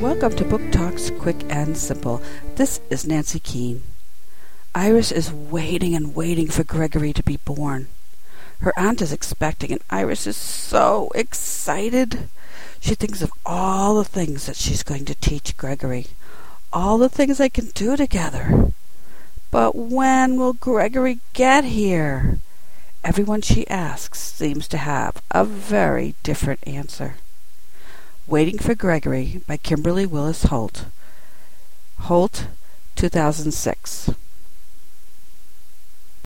Welcome to Book Talks Quick and Simple. This is Nancy Keene. Iris is waiting and waiting for Gregory to be born. Her aunt is expecting, and Iris is so excited. She thinks of all the things that she's going to teach Gregory, all the things they can do together. But when will Gregory get here? Everyone she asks seems to have a very different answer. Waiting for Gregory by Kimberly Willis Holt. Holt, 2006.